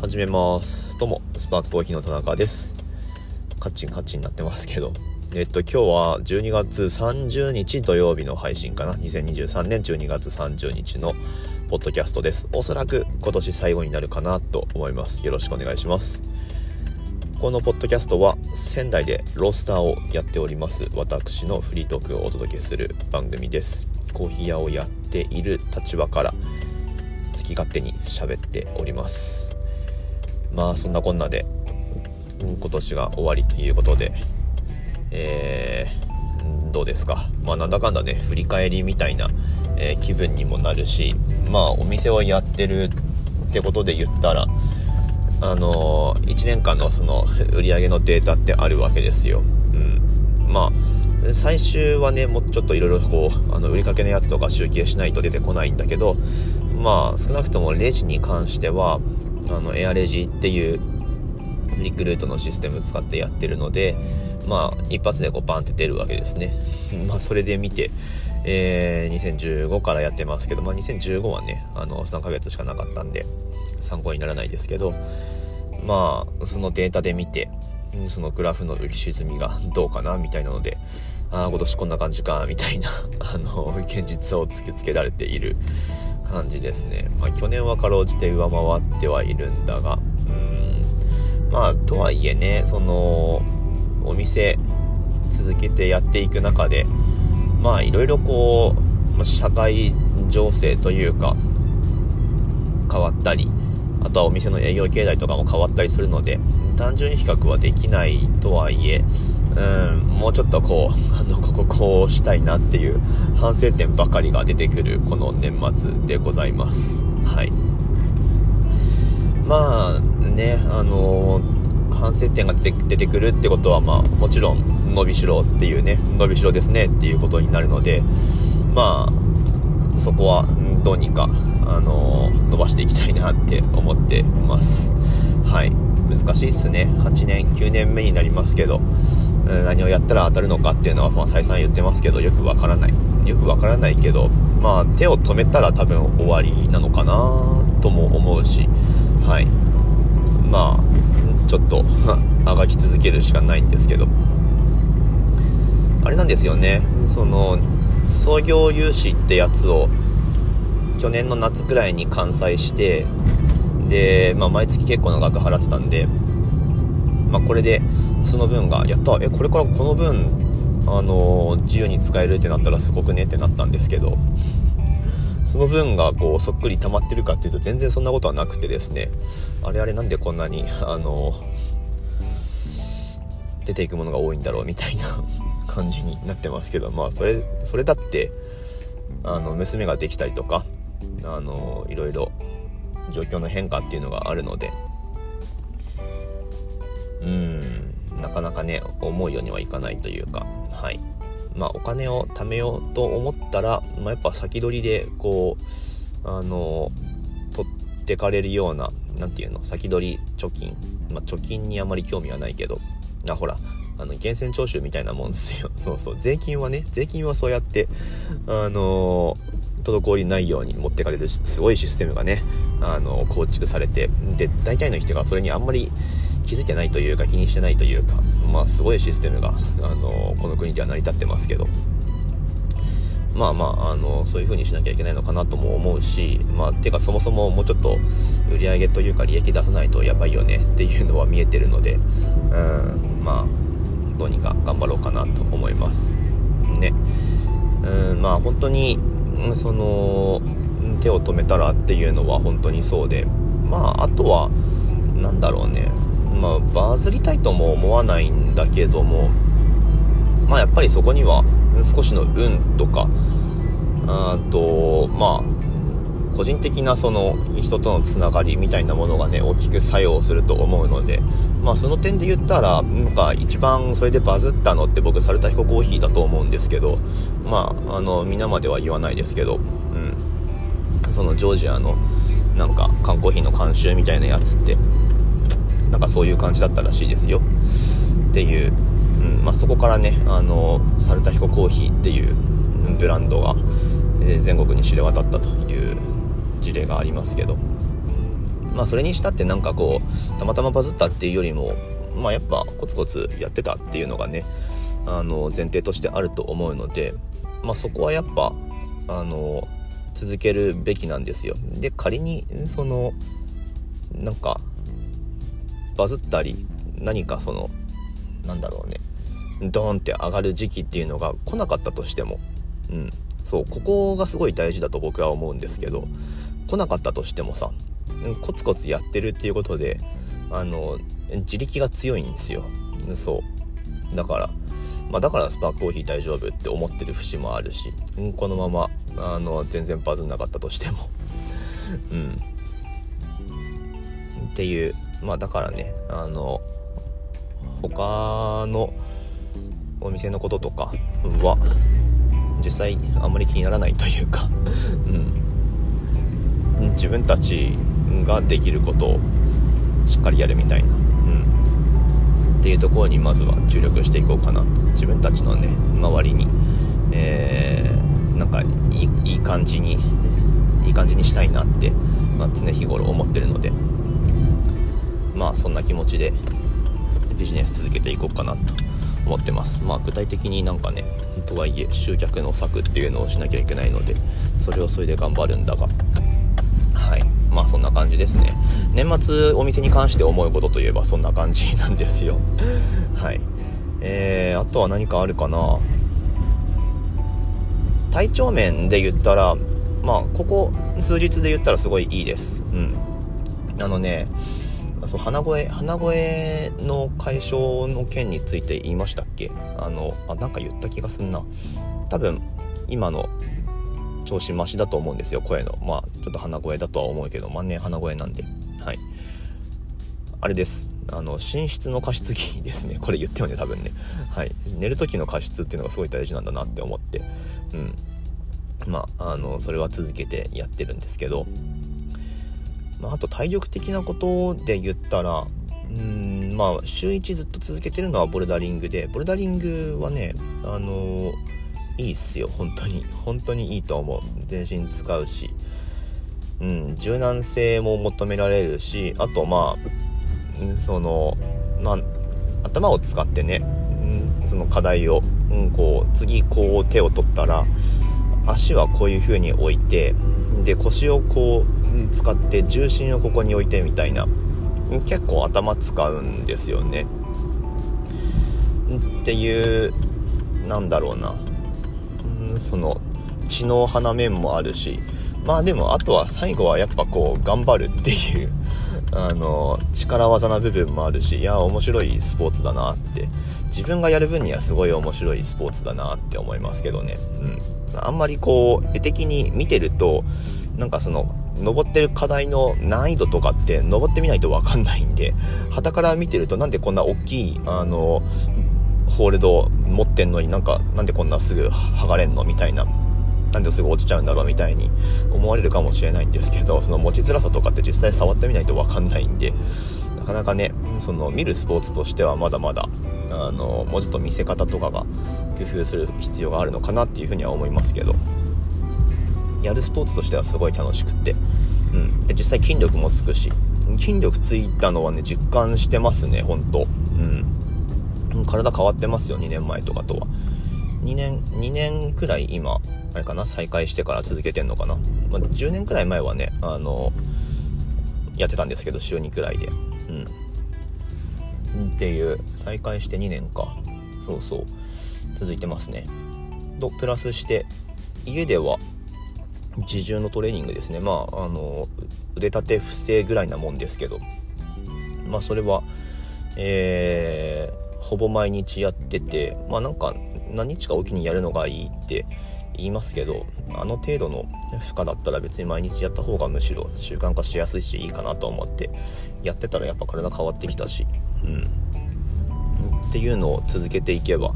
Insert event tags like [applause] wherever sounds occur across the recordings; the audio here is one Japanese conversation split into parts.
始めます。どうもスパークコーヒーの田中です。カッチンカッチンになってますけど。えっと今日は12月30日土曜日の配信かな。2023年12月30日のポッドキャストです。おそらく今年最後になるかなと思います。よろしくお願いします。このポッドキャストは仙台でロースターをやっております。私のフリートークをお届けする番組です。コーヒー屋をやっている立場から好き勝手に喋っております。まあそんなこんなで今年が終わりということでえー、どうですか？まあなんだかんだね振り返りみたいな、えー、気分にもなるしまあお店をやってるってことで言ったらあのー、1年間のその売り上げのデータってあるわけですよ。うん。まあ、最終はね、もうちょっといろいろこう、あの、売りかけのやつとか集計しないと出てこないんだけど、まあ、少なくともレジに関しては、あの、エアレジっていうリクルートのシステム使ってやってるので、まあ、一発でこうバンって出るわけですね。[laughs] まあ、それで見て、えー、2015からやってますけど、まあ、2015はね、あの、3ヶ月しかなかったんで、参考にならないですけど、まあ、そのデータで見て、そのグラフの浮き沈みがどうかな、みたいなので、ああ、今年こんな感じか、みたいな、[laughs] あの、現実を突きつけられている感じですね。まあ、去年はかろうじて上回ってはいるんだが、うん、まあ、とはいえね、その、お店続けてやっていく中で、まあ、いろいろこう、社会情勢というか、変わったり、あとはお店の営業形態とかも変わったりするので、単純に比較はできないとはいえ、うん、もうちょっとこう、あの、こここうしたいなっていう反省点ばかりが出てくるこの年末でございます。はい。まあね、あの反省点が出てくるってことは、まあ、もちろん伸びしろっていうね、伸びしろですねっていうことになるので、まあ、そこはどうにか、あの伸ばしていきたいなって思ってます。はい。難しいっすね。8年、9年目になりますけど、何をやったら当たるのかっていうのは、まあ、再三言ってますけど、よくわからない。よくわからないけど、まあ、手を止めたら多分終わりなのかなとも思うし、はい。まあ、ちょっと [laughs] あがき続けるしかないんですけど、あれなんですよね。その、創業融資ってやつを、去年の夏くらいに完済して、で、まあ、毎月結構な額払ってたんで、まあ、これで、その分が、やった、え、これからこの分、あの、自由に使えるってなったらすごくねってなったんですけど、その分がこうそっくり溜まってるかっていうと全然そんなことはなくてですね、あれあれなんでこんなに、あの、出ていくものが多いんだろうみたいな [laughs] 感じになってますけど、まあそれ、それだって、あの、娘ができたりとか、あのいろいろ状況の変化っていうのがあるので。うん。なかなかね思うようにはいかないというか。はい。まあお金を貯めようと思ったら、まあ、やっぱ先取りでこうあの取ってかれるような何て言うの先取り貯金。まあ貯金にあまり興味はないけど。あほらあの源泉徴収みたいなもんですよ。[laughs] そうそう。税金はね税金はそうやってあの滞りないように持ってかれるすごいシステムがね、あの、構築されて、で、大体の人がそれにあんまり気づいてないというか気にしてないというか、まあすごいシステムが、あの、この国では成り立ってますけど、まあまあ、あの、そういう風にしなきゃいけないのかなとも思うし、まあ、てかそもそももうちょっと売り上げというか利益出さないとやばいよねっていうのは見えてるので、うん、まあ、どうにか頑張ろうかなと思います。ね。うん、まあ本当に、その手を止めたらっていうのは本当にそうでまああとは何だろうねまあバズりたいとも思わないんだけどもまあやっぱりそこには少しの運とかあとまあ個人的なその人とのつながりみたいなものがね大きく作用すると思うのでまあその点で言ったらなんか一番それでバズったのって僕サルタヒココーヒーだと思うんですけどまああの皆までは言わないですけどうん。そのジョージアのなんか缶コーヒーの監修みたいなやつってなんかそういう感じだったらしいですよ。っていう、うん。まあ、そこからねあのサルタヒココーヒーっていうブランドが全国に知れ渡ったという事例がありますけど。まあそれにしたってなんかこうたまたまバズったっていうよりもまあやっぱコツコツやってたっていうのがねあの前提としてあると思うのでまあそこはやっぱあの続けるべきなんですよ。で仮にそのなんかバズったり何かそのなんだろうね。ドーンって上がる時期っていうのが来なかったとしても。うん。そうここがすごい大事だと僕は思うんですけど来なかったとしてもさコツコツやってるっていうことであの自力が強いんですよ。そう。だからまあ、だからスパークコーヒー大丈夫って思ってる節もあるし、うん、このままあの全然バズんなかったとしても。[laughs] うん。っていうまあだからねあの他のお店のこととかは実際あんまり気にならないというかうん、自分たちができることをしっかりやるみたいな、うん、っていうところにまずは注力していこうかなと。自分たちのね周りに、えー、なんかいいいい感じにいい感じにしたいなって、まあ、常日頃思ってるので。まあそんな気持ちでビジネス続けていこうかなと思ってます。まあ具体的になんかねとはいえ集客の策っていうのをしなきゃいけないのでそれをそれで頑張るんだが。はい。まあそんな感じですね。年末お店に関して思うことといえばそんな感じなんですよ。[laughs] はい。えー、あとは何かあるかな。体調面で言ったらまあここ数日で言ったらすごいいいです。うん。あのねそう鼻声鼻声の解消の件について言いましたっけ？あのあなんか言った気がすんな。多分今の調子増しだと思うんですよ声の。まあちょっと鼻声だとは思うけど万年鼻声なんで。はい。あれです。あの寝室の加湿器ですね。[laughs] これ言ってよね多分ね。はい。寝る時の加湿っていうのがすごい大事なんだなって思って。うん。まああのそれは続けてやってるんですけど。まあ、あと体力的なことで言ったらうんまあ週1ずっと続けてるのはボルダリングでボルダリングはねあの、いいっすよ。本当に。本当にいいと思う。全身使うし。うん柔軟性も求められるしあとまあそのまあ頭を使ってね、その課題を、うん、こう次こう手を取ったら足はこういう風に置いてで腰をこう使って重心をここに置いてみたいな。結構頭使うんですよね。っていうなんだろうな。その知能派な面もあるし。まあでもあとは最後はやっぱこう頑張るっていうあの力技な部分もあるしいや面白いスポーツだなって。自分がやる分にはすごい面白いスポーツだなって思いますけどね。うん。あんまりこう絵的に見てるとなんかその登ってる課題の難易度とかって登ってみないと分かんないんで旗から見てるとなんでこんな大きいあのホールド持ってんのになんかなんでこんなすぐ剥がれんのみたいななんですぐ落ちちゃうんだろうみたいに思われるかもしれないんですけどその持ちづらさとかって実際触ってみないと分かんないんでなかなかねその見るスポーツとしてはまだまだあのもうちょっと見せ方とかが工夫する必要があるのかなっていうふうには思いますけど。やるスポーツとしてはすごい楽しくって、うん、で実際筋力もつくし。筋力ついたのはね実感してますねほんとうん。体変わってますよ2年前とかとは。2年2年くらい今あれかな？再開してから続けてんのかな、まあ、10年くらい前はねあのやってたんですけど週2くらいで。うん。っていう再開して2年か。そうそう。続いてますね。とプラスして家では自重のトレーニングですね。まああの腕立て伏せぐらいなもんですけど。まあそれはえー、ほぼ毎日やっててまあなんか何日かおきにやるのがいいって言いますけどあの程度の負荷だったら別に毎日やった方がむしろ習慣化しやすいしいいかなと思ってやってたらやっぱ体変わってきたし。うん。っていうのを続けていけば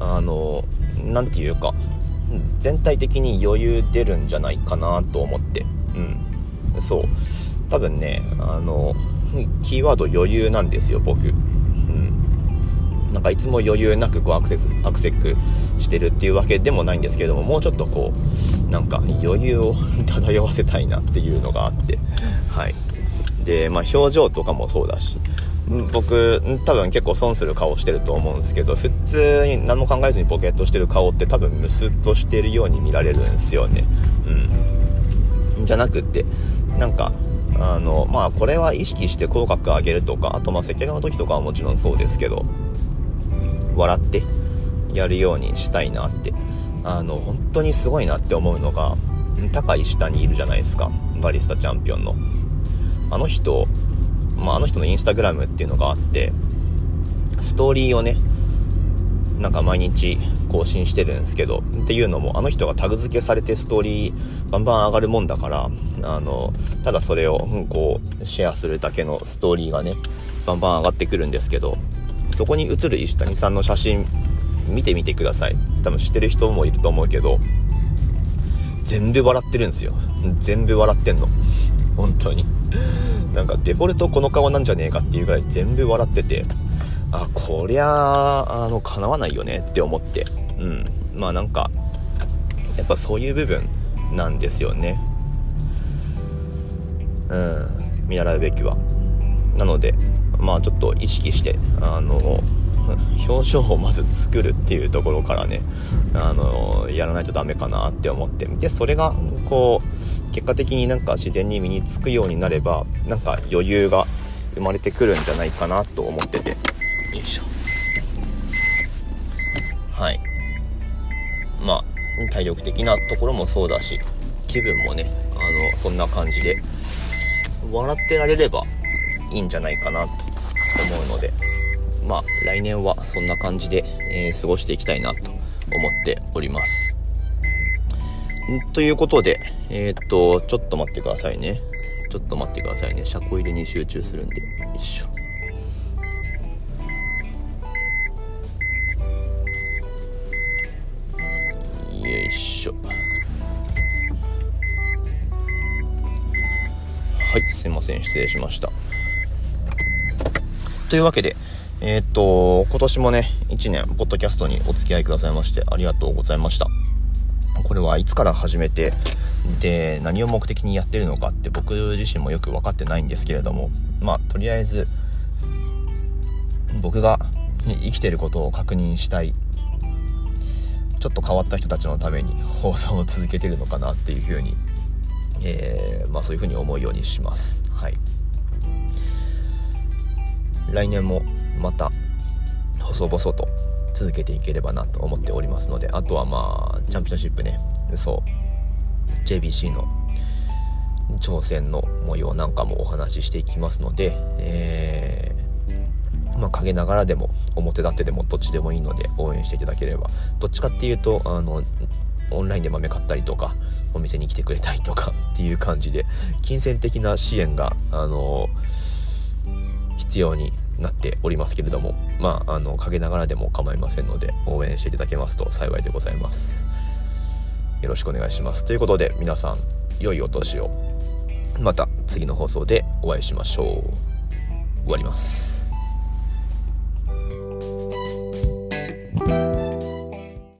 あの何て言うか全体的に余裕出るんじゃないかなと思って。うん。そう。多分ねあのキーワード余裕なんですよ僕。うん。なんかいつも余裕なくこうアクセスアクセックしてるっていうわけでもないんですけどももうちょっとこうなんか余裕を [laughs] 漂わせたいなっていうのがあって。はい。で、まあ、表情とかもそうだし僕多分結構損する顔してると思うんですけど普通に何も考えずにボケっとしてる顔って多分ムスッとしてるように見られるんですよね。うん。じゃなくってなんかあのまあこれは意識して口角上げるとかあとまあ接客の時とかはもちろんそうですけど笑ってやるようにしたいなって。あの本当にすごいなって思うのが高い下にいるじゃないですか。バリスタチャンピオンの。あの人まあ、あの人のインスタグラムっていうのがあってストーリーをねなんか毎日更新してるんですけどっていうのもあの人がタグ付けされてストーリーバンバン上がるもんだからあのただそれをこうシェアするだけのストーリーがねバンバン上がってくるんですけどそこに写る石谷さんの写真見てみてください。多分知ってる人もいると思うけど全部笑ってるんですよ。全部笑ってんの。本当に。なんかデフォルトこの顔なんじゃねえかっていうぐらい全部笑ってて。あこりゃあのかなわないよねって思って。うん。まあなんかやっぱそういう部分なんですよね。うん。見習うべきは。なのでまあちょっと意識してあの表情をまず作るっていうところからねあのやらないとダメかなって思って。でそれがこう結果的になんか自然に身につくようになればなんか余裕が生まれてくるんじゃないかなと思ってて。よいしょ。はい。まあ体力的なところもそうだし気分もねあのそんな感じで笑ってられればいいんじゃないかなと思うのでまあ来年はそんな感じで、えー、過ごしていきたいなと思っておりますということで、えー、っと、ちょっと待ってくださいね。ちょっと待ってくださいね。車庫入れに集中するんで。よいしょ。よいしょ。はい、すいません。失礼しました。というわけで、えー、っと、今年もね、1年、ポッドキャストにお付き合いくださいまして、ありがとうございました。これはいつから始めてで何を目的にやってるのかって僕自身もよく分かってないんですけれどもまあとりあえず僕が [laughs] 生きてることを確認したいちょっと変わった人たちのために放送を続けてるのかなっていうふうに、えー、まあ、そういうふうに思うようにします。はい、来年もまた細々と続けていければなと思っておりますのであとはまあチャンピオンシップね。そう。JBC の挑戦の模様なんかもお話ししていきますので、えー、まあ、陰ながらでも表立ってでもどっちでもいいので応援していただければ。どっちかっていうとあのオンラインで豆買ったりとかお店に来てくれたりとか [laughs] っていう感じで金銭的な支援があの必要になっておりますけれどもまああの陰ながらでも構いませんので応援していただけますと幸いでございます。よろしくお願いします。ということで皆さん良いお年を。また次の放送でお会いしましょう。終わります。